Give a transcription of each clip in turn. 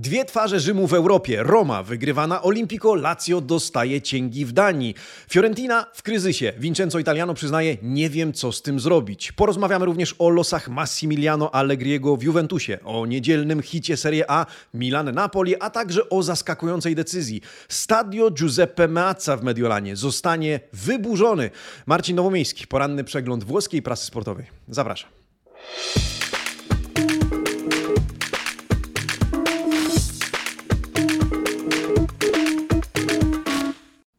Dwie twarze Rzymu w Europie. Roma wygrywa na Olimpico, Lazio dostaje cięgi w Danii. Fiorentina w kryzysie. Vincenzo Italiano przyznaje, nie wiem co z tym zrobić. Porozmawiamy również o losach Massimiliano Allegriego w Juventusie, o niedzielnym hicie Serie A Milan-Napoli, a także o zaskakującej decyzji. Stadio Giuseppe Meazza w Mediolanie zostanie wyburzony. Marcin Nowomiejski, poranny przegląd włoskiej prasy sportowej. Zapraszam.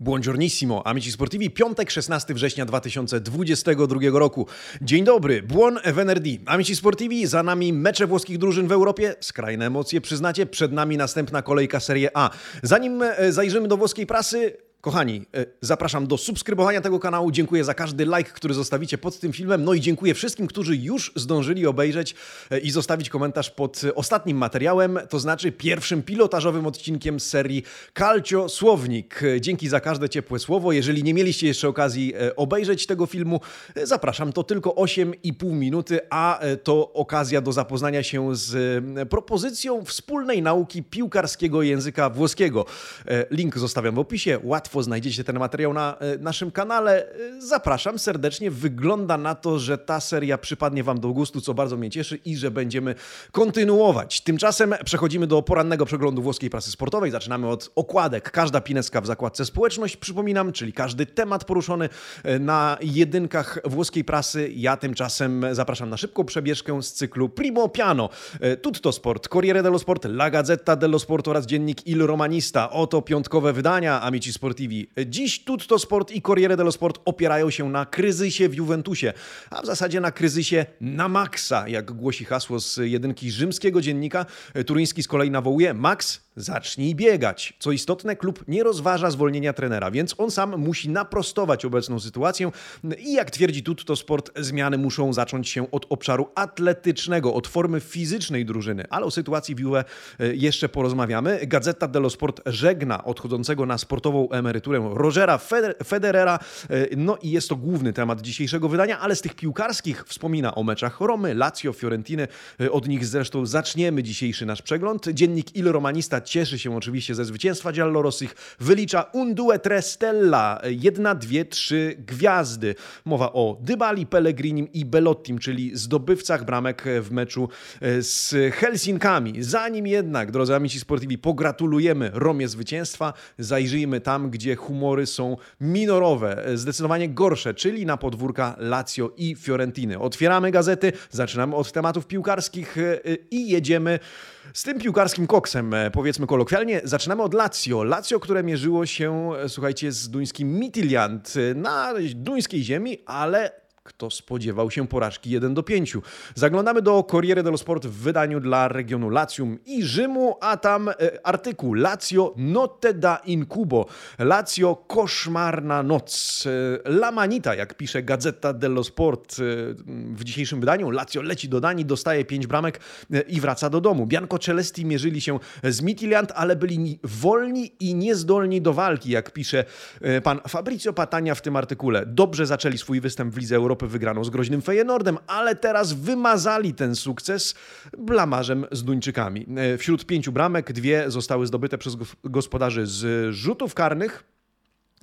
Buongiornissimo, amici sportivi, piątek 16 września 2022 roku. Dzień dobry, buon venerdì. Amici sportivi, za nami mecze włoskich drużyn w Europie, skrajne emocje przyznacie, przed nami następna kolejka Serie A. Zanim e, zajrzymy do włoskiej prasy, Kochani, e, zapraszam do subskrybowania tego kanału. Dziękuję za każdy like, który zostawicie pod tym filmem. No i dziękuję wszystkim, którzy już zdążyli obejrzeć e, i zostawić komentarz pod ostatnim materiałem, to znaczy pierwszym pilotażowym odcinkiem serii Calcio Słownik. E, dzięki za każde ciepłe słowo. Jeżeli nie mieliście jeszcze okazji obejrzeć tego filmu, zapraszam. To tylko 8,5 minuty, a to okazja do zapoznania się z propozycją wspólnej nauki piłkarskiego języka włoskiego. Link zostawiam w opisie. Łatwo łatwo znajdziecie ten materiał na e, naszym kanale. E, zapraszam serdecznie. Wygląda na to, że ta seria przypadnie Wam do gustu, co bardzo mnie cieszy i że będziemy kontynuować. Tymczasem przechodzimy do porannego przeglądu włoskiej prasy sportowej. Zaczynamy od okładek. Każda pineska w zakładce społeczność, przypominam, czyli każdy temat poruszony e, na jedynkach włoskiej prasy. Ja tymczasem zapraszam na szybką przebieżkę z cyklu Primo Piano. Tutto Sport, Corriere dello Sport, La Gazzetta dello Sport oraz dziennik Il Romanista. Oto piątkowe wydania Amici Sport TV. Dziś Tutto Sport i Corriere dello Sport opierają się na kryzysie w Juventusie, a w zasadzie na kryzysie na maksa, jak głosi hasło z jedynki rzymskiego dziennika. Turyński z kolei nawołuje Max, zacznij biegać. Co istotne, klub nie rozważa zwolnienia trenera, więc on sam musi naprostować obecną sytuację i jak twierdzi Tutto Sport, zmiany muszą zacząć się od obszaru atletycznego, od formy fizycznej drużyny, ale o sytuacji w e, jeszcze porozmawiamy. Gazeta dello Sport żegna odchodzącego na sportową emeryturę emeryturę Rogera Federera. E, no i jest to główny temat dzisiejszego wydania, ale z tych piłkarskich wspomina o meczach Romy, Lazio, Fiorentiny. E, od nich zresztą zaczniemy dzisiejszy nasz przegląd. Dziennik Il Romanista cieszy się oczywiście ze zwycięstwa Giallorossich. Wylicza un due tre stella. Jedna, dwie, trzy gwiazdy. Mowa o Dybali, Pellegrinim i Belottim, czyli zdobywcach bramek w meczu e, z Helsinkami. Zanim jednak, drodzy amici sportivi, pogratulujemy Romie zwycięstwa, zajrzyjmy tam, gdzie humory są minorowe, zdecydowanie gorsze, czyli na podwórka Lazio i Fiorentiny. Otwieramy gazety, zaczynamy od tematów piłkarskich e, i jedziemy z tym piłkarskim koksem, e, powiedzmy kolokwialnie. Zaczynamy od Lazio. Lazio, które mierzyło się, słuchajcie, z duńskim Midtjylland na duńskiej ziemi, ale kto spodziewał się porażki 1 do 5. Zaglądamy do Corriere dello Sport w wydaniu dla regionu Latium i Rzymu, a tam e, artykuł Lazio notte da incubo. Lazio koszmarna noc. E, La Manita, jak pisze Gazeta dello Sport e, w dzisiejszym wydaniu. Lazio leci do Danii, dostaje 5 bramek i wraca do domu. Bianco Celesti mierzyli się z Midtjylland, ale byli wolni i niezdolni do walki, jak pisze pan Fabrizio Patania w tym artykule. Dobrze zaczęli swój występ w Lidze Europy Europy wygraną z groźnym Feyenoordem, ale teraz wymazali ten sukces blamarzem z Duńczykami. E, wśród pięciu bramek dwie zostały zdobyte przez gospodarzy z rzutów karnych.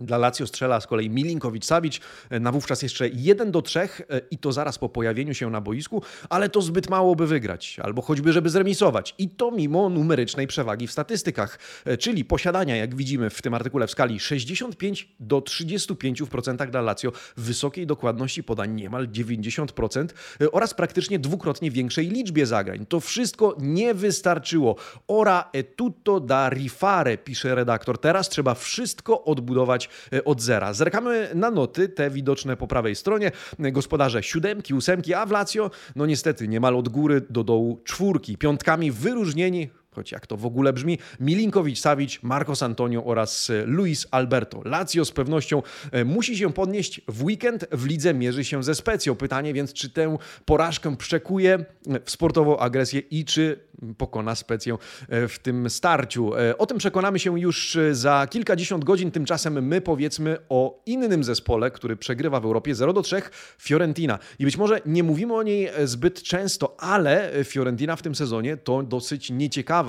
Dla Lazio strzela z kolei Milinkowicz-Savic, e, na wówczas jeszcze 1 do 3 e, i to zaraz po pojawieniu się na boisku, ale to zbyt mało by wygrać, albo choćby żeby zremisować i to mimo numerycznej przewagi w statystykach, e, czyli posiadania, jak widzimy w tym artykule w skali 65 do 35% dla Lazio, wysokiej dokładności podań niemal 90% oraz praktycznie dwukrotnie większej liczbie zagrań. To wszystko nie wystarczyło. Ora e tutto da rifare, pisze redaktor. Teraz trzeba wszystko odbudować E, od zera. Zerkamy na noty, te widoczne po prawej stronie. Gospodarze siódemki, ósemki, a w Lazio, no niestety niemal od góry do dołu czwórki. Piątkami wyróżnieni choć jak to w ogóle brzmi, Milinkowicz-Savic, Marcos Antonio oraz e, Luis Alberto. Lazio z pewnością e, musi się podnieść w weekend. W lidze mierzy się ze Specją. Pytanie więc, czy tę porażkę przekuje w sportową agresję i czy pokona Specję w tym starciu. O tym przekonamy się już za kilkadziesiąt godzin. Tymczasem my powiedzmy o innym zespole, który przegrywa w Europie 0 do 3 Fiorentina. I być może nie mówimy o niej zbyt często, ale Fiorentina w tym sezonie to dosyć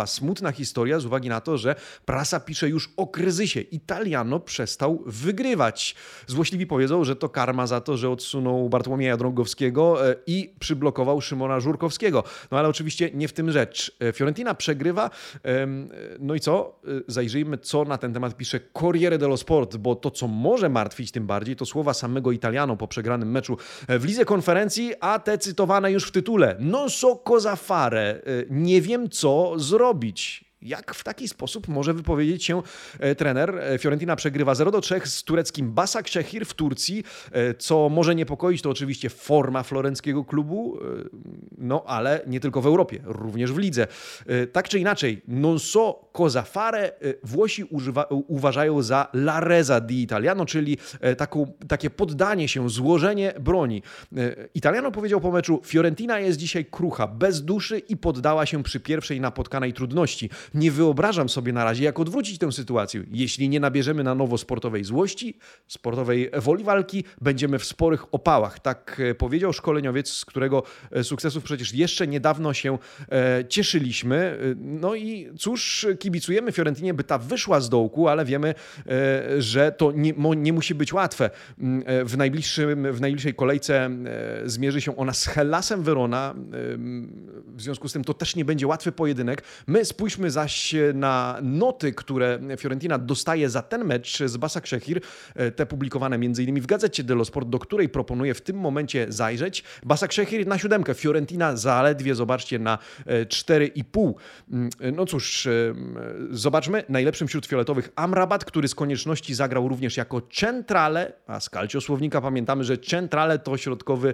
smutna historia z uwagi na to, że prasa pisze już o kryzysie. Italiano przestał wygrywać. Złośliwi powiedzą, że to karma za to, że odsunął Bartłomieja Drągowskiego e, i przyblokował Szymona Żurkowskiego. No ale oczywiście nie w tym rzecz. E, Fiorentina przegrywa. No i co? E, zajrzyjmy, co na ten temat pisze Corriere dello Sport, bo to, co może martwić tym bardziej, to słowa samego Italiano po przegranym meczu w lidze konferencji, a te cytowane już w tytule. Non so cosa fare. Nie wiem, co zrobić robić. Jak w taki sposób może wypowiedzieć się e, trener? E, Fiorentina przegrywa 0 do 3 z tureckim Basak Szehir w Turcji. E, co może niepokoić, to oczywiście forma florenckiego klubu, no ale nie tylko w Europie, również w lidze. Tak czy inaczej, non so cosa fare Włosi używa, uważają za la resa di Italiano, czyli taką, takie poddanie się, złożenie broni. Italiano powiedział po meczu, Fiorentina jest dzisiaj krucha, bez duszy i poddała się przy pierwszej napotkanej trudności nie wyobrażam sobie na razie, jak odwrócić tę sytuację. Jeśli nie nabierzemy na nowo sportowej złości, sportowej woli walki, będziemy w sporych opałach. Tak e, powiedział szkoleniowiec, z którego e, sukcesów przecież jeszcze niedawno się e, cieszyliśmy. No i cóż, kibicujemy Fiorentinie, by ta wyszła z dołku, ale wiemy, że to nie, nie musi być łatwe. Mm, w, najbliższym, w najbliższej kolejce zmierzy się ona z Hellasem Verona. W związku z tym to też nie będzie łatwy pojedynek. My spójrzmy zaś na noty, które Fiorentina dostaje za ten mecz z Basak Szehir, e, te publikowane m.in. w gazecie dello Sport, do której proponuję w tym momencie zajrzeć. Basak Szehir na siódemkę, Fiorentina zaledwie, zobaczcie, na 4,5. E, mm, no cóż, e, zobaczmy, najlepszym wśród fioletowych Amrabat, który z konieczności zagrał również jako centrale, a z Calcio Słownika pamiętamy, że centrale to środkowy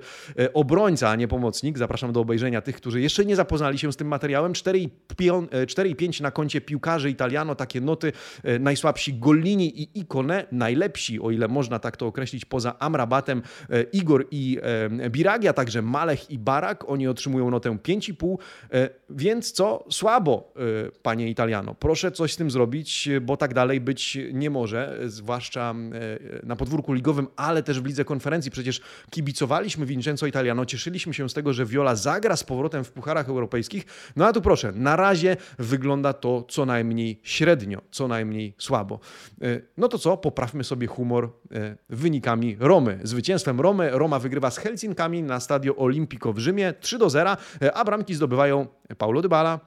obrońca, a nie pomocnik. Zapraszam do obejrzenia tych, którzy jeszcze nie zapoznali się z tym materiałem. 4,5 na koncie piłkarzy Italiano, takie noty, e, najsłabsi Gollini i Ikone, najlepsi, o ile można tak to określić, poza Amrabatem, e, Igor i e, Biragi, a także Malech i Barak, oni otrzymują notę 5,5, więc co? Słabo, panie Italiano. Proszę coś z tym zrobić, bo tak dalej być nie może, zwłaszcza na podwórku ligowym, ale też w lidze konferencji. Przecież kibicowaliśmy Vincenzo Italiano, cieszyliśmy się z tego, że Viola zagra z powrotem w pucharach europejskich. No a tu proszę, na razie wygląda wygląda to co najmniej średnio, co najmniej słabo. E, no to co? Poprawmy sobie humor e, wynikami Romy. Zwycięstwem Romy Roma wygrywa z Helsinkami na stadio Olimpico w Rzymie 3 do 0, e, a bramki zdobywają Paulo Dybala,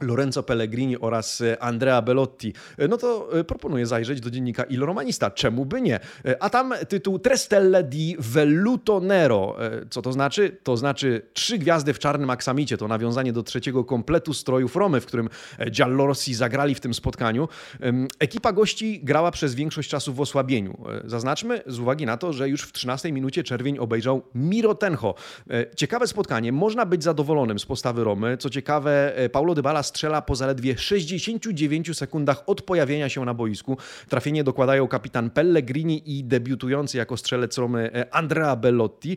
Lorenzo Pellegrini oraz e, Andrea Bellotti, e, no to e, proponuję zajrzeć do dziennika Il Romanista. Czemu by nie? A tam tytuł Trestelle di Velluto Nero. Co to znaczy? To znaczy trzy gwiazdy w czarnym aksamicie. To nawiązanie do trzeciego kompletu strojów Romy, w którym Giallorossi zagrali w tym spotkaniu. Ekipa gości grała przez większość czasu w osłabieniu. Zaznaczmy z uwagi na to, że już w 13 minucie czerwień obejrzał Miro Tenho. Ciekawe spotkanie. Można być zadowolonym z postawy Romy. Co ciekawe, Paulo Dybala strzela po zaledwie 69 sekundach od pojawienia się na boisku. Trafienie dokładają kapitan Pellegrini i debiutujący jako strzelec Romy e, Andrea Bellotti.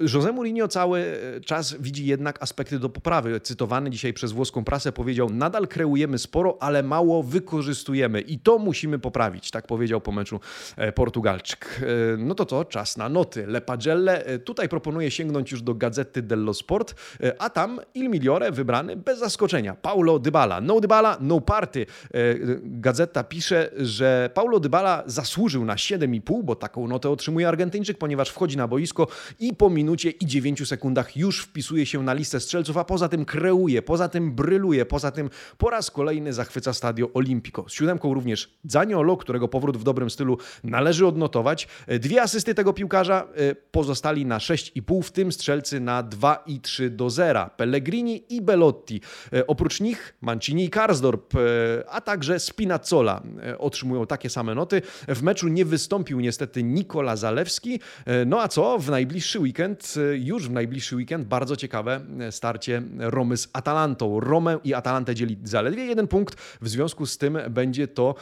José Mourinho cały e, czas widzi jednak aspekty do poprawy. Cytowany dzisiaj przez włoską prasę powiedział: Nadal kreujemy sporo, ale mało wykorzystujemy i to musimy poprawić. Tak powiedział po meczu e, Portugalczyk. No to co? Czas na noty. Le Pagelle. Tutaj proponuję sięgnąć już do gazety dello Sport, a tam Il Migliore wybrany bez zaskoczenia. Paulo Dybala. No Dybala, no party. E, gazeta pisze, że Paulo Dybala zasłużył na 7,5, bo taką notę otrzymuje Argentyńczyk, ponieważ wchodzi na boisko i po minucie i 9 sekundach już wpisuje się na listę strzelców, a poza tym kreuje, poza tym bryluje, poza tym po raz kolejny zachwyca Stadio Olimpico. Z siódemką również Zaniolo, którego powrót w dobrym stylu należy odnotować. E, dwie asysty tego piłkarza e, pozostali na 6,5, w tym strzelcy na 2 i 3 do 0. Pellegrini i Belotti. Oprócz Oprócz nich Mancini i Karsdorp, a także Spinazzola otrzymują takie same noty. W meczu nie wystąpił niestety Nikola Zalewski. No a co? W najbliższy weekend, już w najbliższy weekend, bardzo ciekawe starcie Romy z Atalantą. Romę i Atalantę dzieli zaledwie jeden punkt. W związku z tym będzie to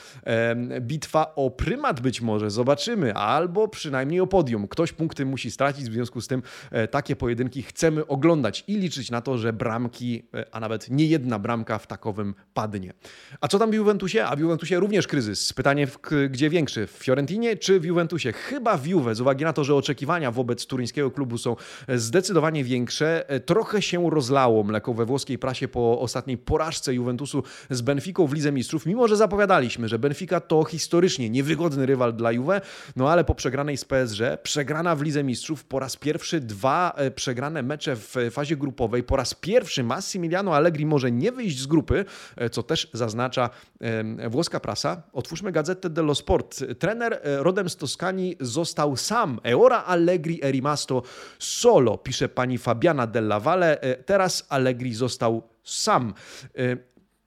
bitwa o prymat być może. Zobaczymy. Albo przynajmniej o podium. Ktoś punkty musi stracić. W związku z tym e, takie pojedynki chcemy oglądać i liczyć na to, że bramki, e, a nawet nie jedna bramka w takowym padnie. A co tam w Juventusie? A w Juventusie również kryzys. Pytanie, gdzie większy? W Fiorentinie czy w Juventusie? Chyba w Juve, z uwagi na to, że oczekiwania wobec turyńskiego klubu są e, zdecydowanie większe. Trochę się rozlało mleko we włoskiej prasie po ostatniej porażce Juventusu z Benficą w Lidze Mistrzów, mimo że zapowiadaliśmy, że Benfica to historycznie niewygodny rywal dla Juve, no ale po przegranej z PSG, przegrana w Lidze Mistrzów, po raz pierwszy dwa e, przegrane mecze w fazie grupowej, po raz pierwszy Massimiliano Allegri może nie wyjść z grupy, e, co też zaznacza włoska prasa. Otwórzmy gazetę dello Sport. Trener e, rodem z Toskanii został sam. Eora Allegri e rimasto solo, pisze pani Fabiana Della Valle. Teraz Allegri został sam.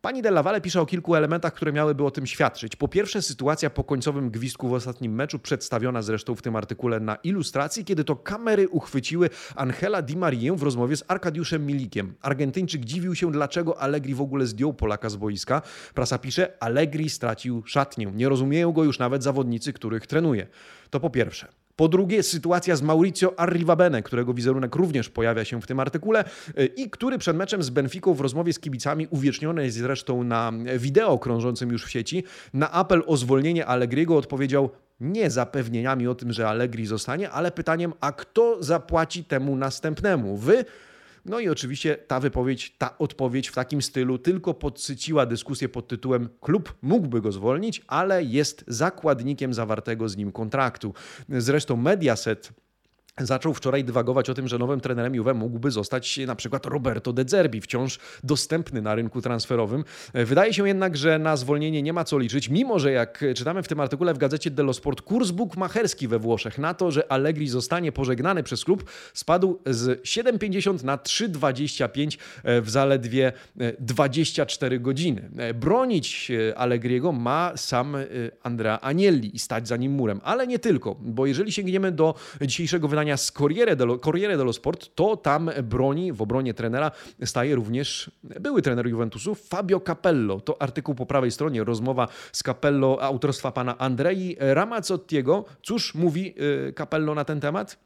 Pani Della Valle pisze o kilku elementach, które miałyby o tym świadczyć. Po pierwsze, sytuacja po końcowym gwizdku w ostatnim meczu, przedstawiona zresztą w tym artykule na ilustracji, kiedy to kamery uchwyciły Angela Di Marię w rozmowie z Arkadiuszem Milikiem. Argentyńczyk dziwił się, dlaczego Allegri w ogóle zdjął Polaka z boiska. Prasa pisze, Allegri stracił szatnię. Nie rozumieją go już nawet zawodnicy, których trenuje. To po pierwsze. Po drugie, sytuacja z Mauricio Arrivabene, którego wizerunek również pojawia się w tym artykule y, i który przed meczem z Benficą w rozmowie z kibicami uwieczniony jest zresztą na wideo krążącym już w sieci, na apel o zwolnienie Allegriego odpowiedział nie zapewnieniami o tym, że Allegri zostanie, ale pytaniem, a kto zapłaci temu następnemu? Wy no i oczywiście ta wypowiedź, ta odpowiedź w takim stylu tylko podsyciła dyskusję pod tytułem klub mógłby go zwolnić, ale jest zakładnikiem zawartego z nim kontraktu. Zresztą Mediaset zaczął wczoraj dywagować o tym, że nowym trenerem Juve mógłby zostać na przykład Roberto De Zerbi, wciąż dostępny na rynku transferowym. Wydaje się jednak, że na zwolnienie nie ma co liczyć, mimo że jak czytamy w tym artykule w gazecie dello Sport, kurs bukmacherski we Włoszech na to, że Allegri zostanie pożegnany przez klub, spadł z 7,50 na 3,25 w zaledwie 24 godziny. Bronić Allegriego ma sam Andrea Agnelli i stać za nim murem, ale nie tylko, bo jeżeli sięgniemy do dzisiejszego wydania z Corriere dello, Corriere dello Sport, to tam broni, w obronie trenera staje również były trener Juventusu Fabio Capello. To artykuł po prawej stronie, rozmowa z Capello autorstwa pana Andrei Ramazzottiego. Cóż mówi y, Capello na ten temat?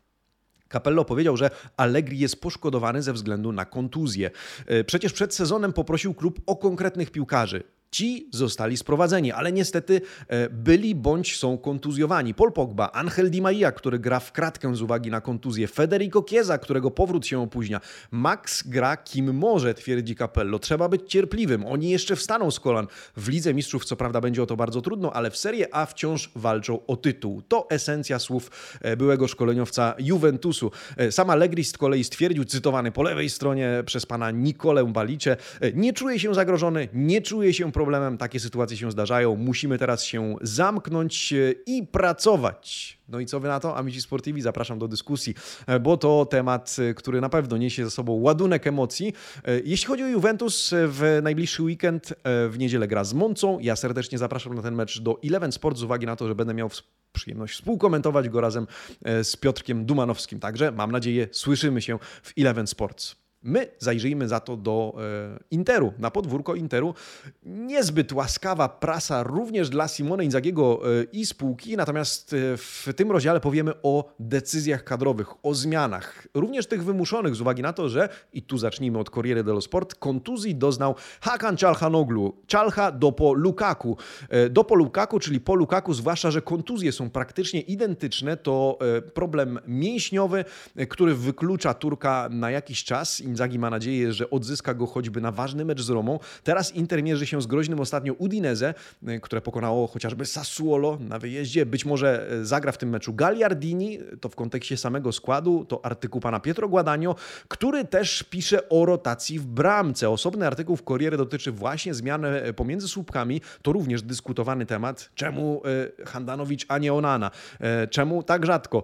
Capello powiedział, że Allegri jest poszkodowany ze względu na kontuzję. Y, przecież przed sezonem poprosił klub o konkretnych piłkarzy. Ci zostali sprowadzeni, ale niestety e, byli bądź są kontuzjowani. Paul Pogba, Angel Di Maria, który gra w kratkę z uwagi na kontuzję, Federico Chiesa, którego powrót się opóźnia. Max gra kim może, twierdzi Capello. Trzeba być cierpliwym. Oni jeszcze wstaną z kolan. W Lidze Mistrzów co prawda będzie o to bardzo trudno, ale w Serie A wciąż walczą o tytuł. To esencja słów e, byłego szkoleniowca Juventusu. E, sam Allegri z kolei stwierdził, cytowany po lewej stronie przez pana Nikolę Balicze, nie czuje się zagrożony, nie czuje się problemem. Takie sytuacje się zdarzają. Musimy teraz się zamknąć e, i pracować. No i co wy na to? Amici Sportivi, zapraszam do dyskusji, e, bo to temat, e, który na pewno niesie ze sobą ładunek emocji. Jeśli chodzi o Juventus, w najbliższy weekend w niedzielę gra z Moncą. Ja serdecznie zapraszam na ten mecz do Eleven Sport z uwagi na to, że będę miał przyjemność współkomentować go razem z Piotrkiem Dumanowskim. Także mam nadzieję, słyszymy się w Eleven Sports. My zajrzyjmy za to do e, Interu, na podwórko Interu. Niezbyt łaskawa prasa również dla Simone Inzagiego e, i spółki, natomiast e, w tym rozdziale powiemy o decyzjach kadrowych, o zmianach, również tych wymuszonych z uwagi na to, że, i tu zacznijmy od Corriere dello Sport, kontuzji doznał Hakan Çalhanoglu, Czalcha do po Lukaku. Do po Lukaku, czyli po Lukaku, zwłaszcza, że kontuzje są praktycznie identyczne, to problem mięśniowy, który wyklucza Turka na jakiś czas Inzaghi ma nadzieję, że odzyska go choćby na ważny mecz z Romą. Teraz Inter mierzy się z groźnym ostatnio Udinese, e, które pokonało chociażby Sassuolo na wyjeździe. Być może e, zagra w tym meczu Gagliardini, to w kontekście samego składu, to artykuł pana Pietro Guadagno, który też pisze o rotacji w bramce. Osobny artykuł w Corriere dotyczy właśnie zmiany e, pomiędzy słupkami. To również dyskutowany temat. Czemu Handanowicz, a nie Onana? Czemu tak rzadko?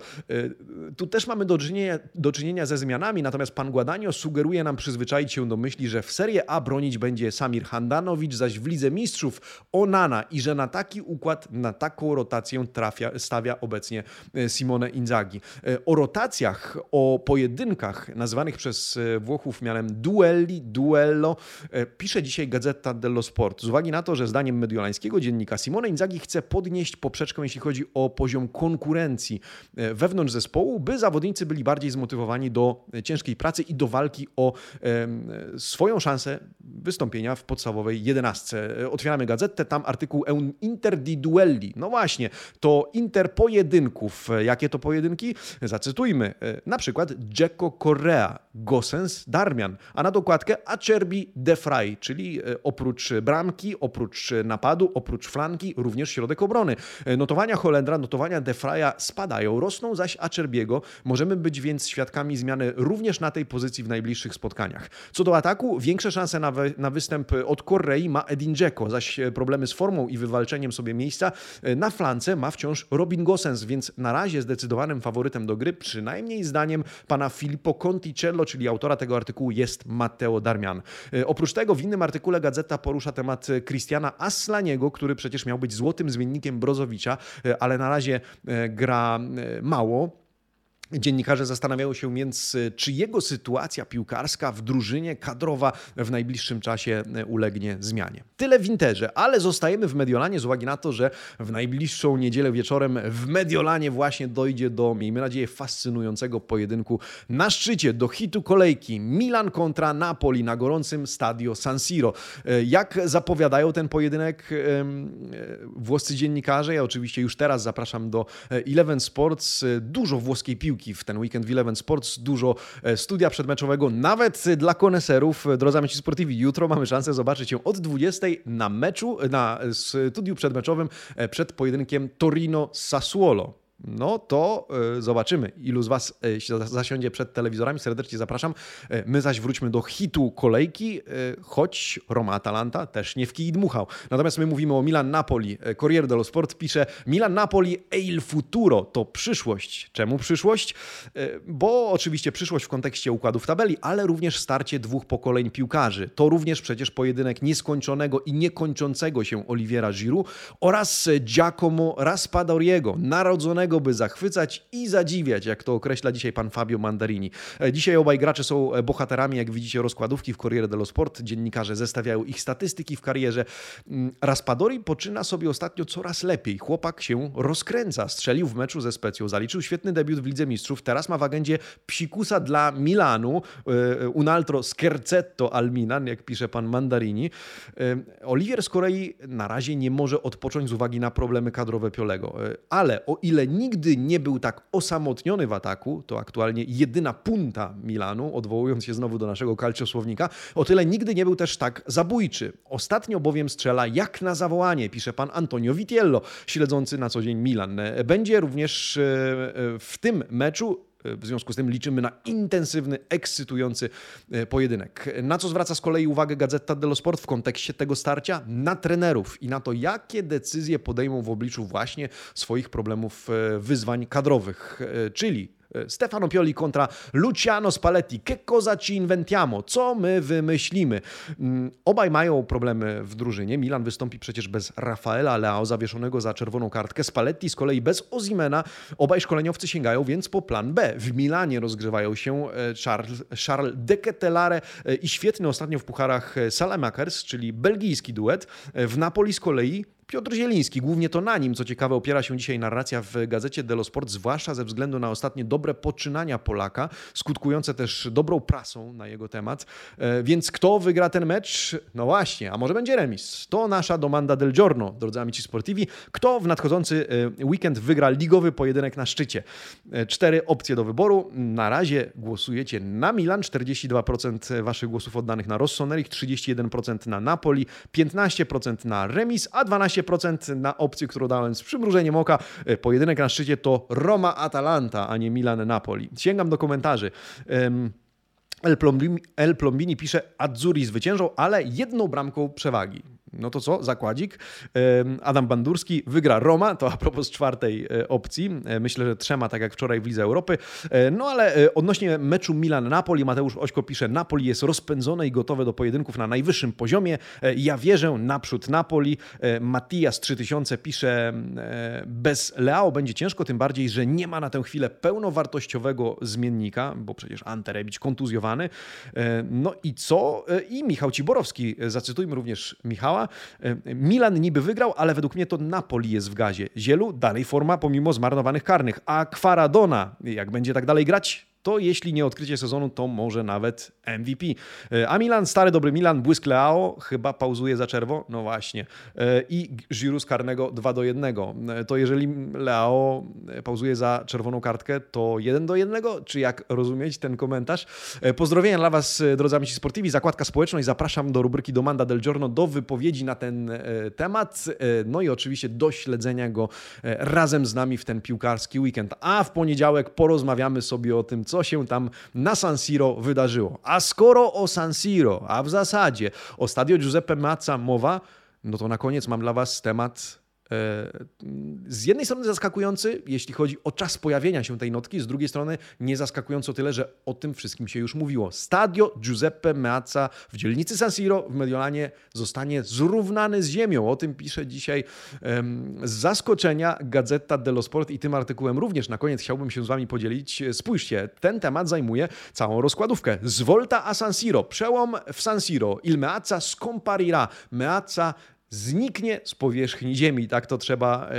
Tu też mamy do czynienia, do czynienia ze zmianami, natomiast pan Guadagno sugeruje, sugeruje nam przyzwyczaić się do myśli, że w Serie A bronić będzie Samir Handanowicz, zaś w Lidze Mistrzów Onana i że na taki układ, na taką rotację trafia, stawia obecnie e, Simone Inzaghi. E, o rotacjach, o pojedynkach nazywanych przez e, Włochów mianem duelli, duello, pisze dzisiaj Gazeta dello Sport. Z uwagi na to, że zdaniem mediolańskiego dziennika Simone Inzaghi chce podnieść poprzeczkę, jeśli chodzi o poziom konkurencji wewnątrz zespołu, by zawodnicy byli bardziej zmotywowani do ciężkiej pracy i do walki o swoją szansę wystąpienia w podstawowej jedenastce. Otwieramy gazetę, tam artykuł Inter di Duelli. No właśnie, to Inter pojedynków. Jakie to pojedynki? Zacytujmy. Na przykład Dzeko Correa, Gosens Darmian, a na dokładkę Acerbi de Frey, czyli oprócz bramki, oprócz napadu, oprócz flanki, również środek obrony. Notowania Holendra, notowania de Freya spadają, rosną zaś Acerbiego. Możemy być więc świadkami zmiany również na tej pozycji w najbliższych spotkaniach. Co do ataku, większe szanse na, wy, na występ od Korei ma Edin Dzeko, zaś problemy z formą i wywalczeniem sobie miejsca na flance ma wciąż Robin Gosens, więc na razie zdecydowanym faworytem do gry, przynajmniej zdaniem pana Filippo Conticello, czyli autora tego artykułu, jest Matteo Darmian. E, oprócz tego w innym artykule Gazeta porusza temat Christiana Aslaniego, który przecież miał być złotym zmiennikiem Brozowicza, e, ale na razie e, gra mało. Dziennikarze zastanawiają się więc, czy jego sytuacja piłkarska w drużynie kadrowa w najbliższym czasie e, ulegnie zmianie. Tyle w Interze, ale zostajemy w Mediolanie z uwagi na to, że w najbliższą niedzielę wieczorem w Mediolanie właśnie dojdzie do, miejmy nadzieję, fascynującego pojedynku na szczycie, do hitu kolejki Milan kontra Napoli na gorącym stadio San Siro. E, jak zapowiadają ten pojedynek włoscy dziennikarze, ja oczywiście już teraz zapraszam do Eleven Sports, dużo włoskiej piłki piłki w ten weekend w Eleven Sports. Dużo e, studia przedmeczowego, nawet dla koneserów. Drodzy amici sportivi, jutro mamy szansę zobaczyć się od 20 na meczu, na studiu przedmeczowym e, przed pojedynkiem Torino-Sassuolo no to y, zobaczymy, ilu z Was y, zasiądzie przed telewizorami. Serdecznie zapraszam. Y, my zaś wróćmy do hitu kolejki, choć Roma Atalanta też nie w kij dmuchał. Natomiast my mówimy o Milan-Napoli. Corriere dello Sport pisze Milan-Napoli e il futuro to przyszłość. Czemu przyszłość? Bo oczywiście przyszłość w kontekście układów tabeli, ale również starcie dwóch pokoleń piłkarzy. To również przecież pojedynek nieskończonego i niekończącego się Oliviera Giroud oraz Giacomo Raspadoriego, narodzonego by zachwycać i zadziwiać, jak to określa dzisiaj pan Fabio Mandarini. E, dzisiaj obaj gracze są e, bohaterami, jak widzicie, rozkładówki w Corriere dello Sport. Dziennikarze zestawiają ich statystyki w karierze. Mm, Raspadori poczyna sobie ostatnio coraz lepiej. Chłopak się rozkręca. Strzelił w meczu ze Specją, zaliczył świetny debiut w Lidze Mistrzów. Teraz ma w agendzie psikusa dla Milanu. E, un altro scherzetto al Milan, jak pisze pan Mandarini. Olivier z kolei na razie nie może odpocząć z uwagi na problemy kadrowe Piolego. Ale o ile nigdy nie był tak osamotniony w ataku, to aktualnie jedyna punta Milanu, odwołując się znowu do naszego kalciosłownika, o tyle nigdy nie był też tak zabójczy. Ostatnio bowiem strzela jak na zawołanie, pisze pan Antonio Vitiello, śledzący na co dzień Milan. Będzie również e, e, w tym meczu w związku z tym liczymy na intensywny, ekscytujący e, pojedynek. Na co zwraca z kolei uwagę Gazeta dello Sport w kontekście tego starcia? Na trenerów i na to, jakie decyzje podejmą w obliczu właśnie swoich problemów, e, wyzwań kadrowych. E, czyli Stefano Pioli kontra Luciano Spalletti. Che cosa ci inventiamo? Co my wymyślimy? Mm, obaj mają problemy w drużynie. Milan wystąpi przecież bez Rafaela Leao zawieszonego za czerwoną kartkę. Spalletti z kolei bez Ozimena. Obaj szkoleniowcy sięgają więc po plan B. W Milanie rozgrywają się e, Charles, Charles de Ketelare e, i świetny ostatnio w pucharach Salamakers, czyli belgijski duet. W Napoli z kolei Piotr Zieliński, głównie to na nim, co ciekawe, opiera się dzisiaj narracja w gazecie Delo Sport, zwłaszcza ze względu na ostatnie dobre poczynania Polaka, skutkujące też dobrą prasą na jego temat. E, więc kto wygra ten mecz? No właśnie, a może będzie remis? To nasza domanda del giorno, drodzy amici sportivi. Kto w nadchodzący e, weekend wygra ligowy pojedynek na szczycie? E, cztery opcje do wyboru. Na razie głosujecie na Milan, 42% waszych głosów oddanych na Rossoneri, 31% na Napoli, 15% na remis, a 12% 15% na opcję, którą dałem z przymrużeniem oka. E, pojedynek na szczycie to Roma-Atalanta, a nie Milan-Napoli. Sięgam do komentarzy. El Plombini, El Plombini pisze, Azzurri zwyciężą, ale jedną bramką przewagi. No to co? Zakładzik. Adam Bandurski wygra Roma, to a propos czwartej opcji. Myślę, że trzema, tak jak wczoraj w Lidze Europy. No ale odnośnie meczu Milan-Napoli, Mateusz Ośko pisze, Napoli jest rozpędzone i gotowe do pojedynków na najwyższym poziomie. Ja wierzę, naprzód Napoli. Matias 3000 pisze, bez Leao będzie ciężko, tym bardziej, że nie ma na tę chwilę pełnowartościowego zmiennika, bo przecież Ante Rebic kontuzjowany. No i co? I Michał Ciborowski, zacytujmy również Michała. Milan niby wygrał, ale według mnie to Napoli jest w gazie. Zielu dalej forma pomimo zmarnowanych karnych. A Kwaradona, jak będzie tak dalej grać, to jeśli nie odkrycie sezonu, to może nawet MVP. E, a Milan, stary dobry Milan, błysk Leao, chyba pauzuje za czerwo, no właśnie. E, I Giroud z karnego 2 do 1. E, to jeżeli Leao pauzuje za czerwoną kartkę, to 1 do 1, czy jak rozumieć ten komentarz? Pozdrowienia dla Was, drodzy amici sportivi, zakładka społeczność. Zapraszam do rubryki Domanda del Giorno, do wypowiedzi na ten temat, no i oczywiście do śledzenia go razem z nami w ten piłkarski weekend. A w poniedziałek porozmawiamy sobie o tym, co co się tam na San Siro wydarzyło. A skoro o San Siro, a w zasadzie o stadio Giuseppe Mazza mowa, no to na koniec mam dla Was temat z jednej strony zaskakujący, jeśli chodzi o czas pojawienia się tej notki, z drugiej strony nie zaskakująco tyle, że o tym wszystkim się już mówiło. Stadio Giuseppe Meazza w dzielnicy San Siro w Mediolanie zostanie zrównany z ziemią. O tym pisze dzisiaj z zaskoczenia Gazeta dello Sport i tym artykułem również na koniec chciałbym się z Wami podzielić. Spójrzcie, ten temat zajmuje całą rozkładówkę. Z Volta a San Siro, przełom w San Siro. Il Meazza scomparirà. Meazza zniknie z powierzchni Ziemi, tak to trzeba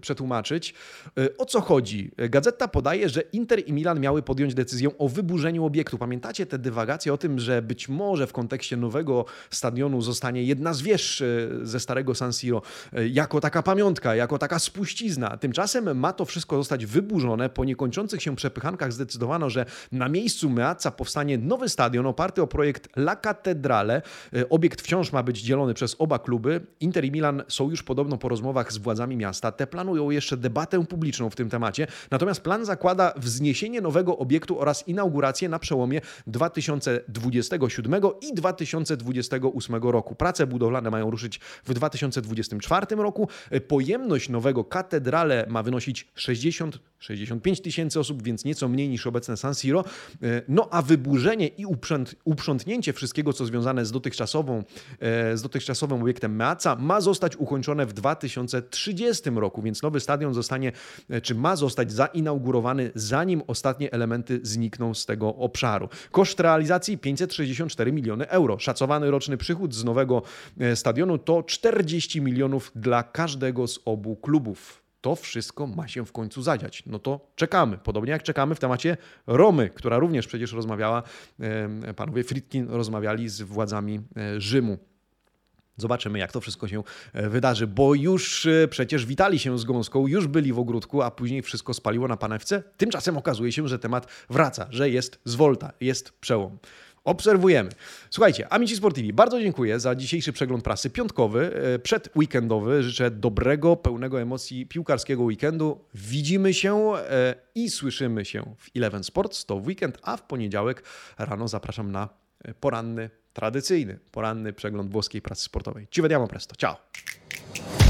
przetłumaczyć. E, o co chodzi? Gazeta podaje, że Inter i Milan miały podjąć decyzję o wyburzeniu obiektu. Pamiętacie te dywagacje o tym, że być może w kontekście nowego stadionu zostanie jedna z wież e, ze starego San Siro e, jako taka pamiątka, jako taka spuścizna. Tymczasem ma to wszystko zostać wyburzone. Po niekończących się przepychankach zdecydowano, że na miejscu Meazza powstanie nowy stadion oparty o projekt La Cattedrale. Obiekt wciąż ma być dzielony przez oba kluby. Inter i Milan są już podobno po rozmowach z władzami miasta. Te planują jeszcze debatę publiczną w tym temacie. Natomiast plan zakłada wzniesienie nowego obiektu oraz inaugurację na przełomie 2027 i 2028 roku. Prace budowlane mają ruszyć w 2024 roku. Pojemność nowego katedrale ma wynosić 60-65 tysięcy osób, więc nieco mniej niż obecne San Siro. No a wyburzenie i uprzątnięcie wszystkiego, co związane z dotychczasową, z dotychczasowym obiektem MEA ma zostać ukończone w 2030 roku, więc nowy stadion zostanie, e, czy ma zostać zainaugurowany, zanim ostatnie elementy znikną z tego obszaru. Koszt realizacji 564 miliony euro. Szacowany roczny przychód z nowego e, stadionu to 40 milionów dla każdego z obu klubów to wszystko ma się w końcu zadziać. No to czekamy. Podobnie jak czekamy w temacie Romy, która również przecież rozmawiała, e, panowie Fritkin rozmawiali z władzami Rzymu. Zobaczymy, jak to wszystko się e, wydarzy, bo już e, przecież witali się z gąską, już byli w ogródku, a później wszystko spaliło na panewce. Tymczasem okazuje się, że temat wraca, że jest zwolta, jest przełom. Obserwujemy. Słuchajcie, Amici Sportivi, bardzo dziękuję za dzisiejszy przegląd prasy piątkowy, e, przedweekendowy. Życzę dobrego, pełnego emocji piłkarskiego weekendu. Widzimy się i słyszymy się w Eleven Sports. To weekend, a w poniedziałek rano zapraszam na poranny tradycyjny poranny przegląd włoskiej pracy sportowej. Ci vediamo presto. Ciao!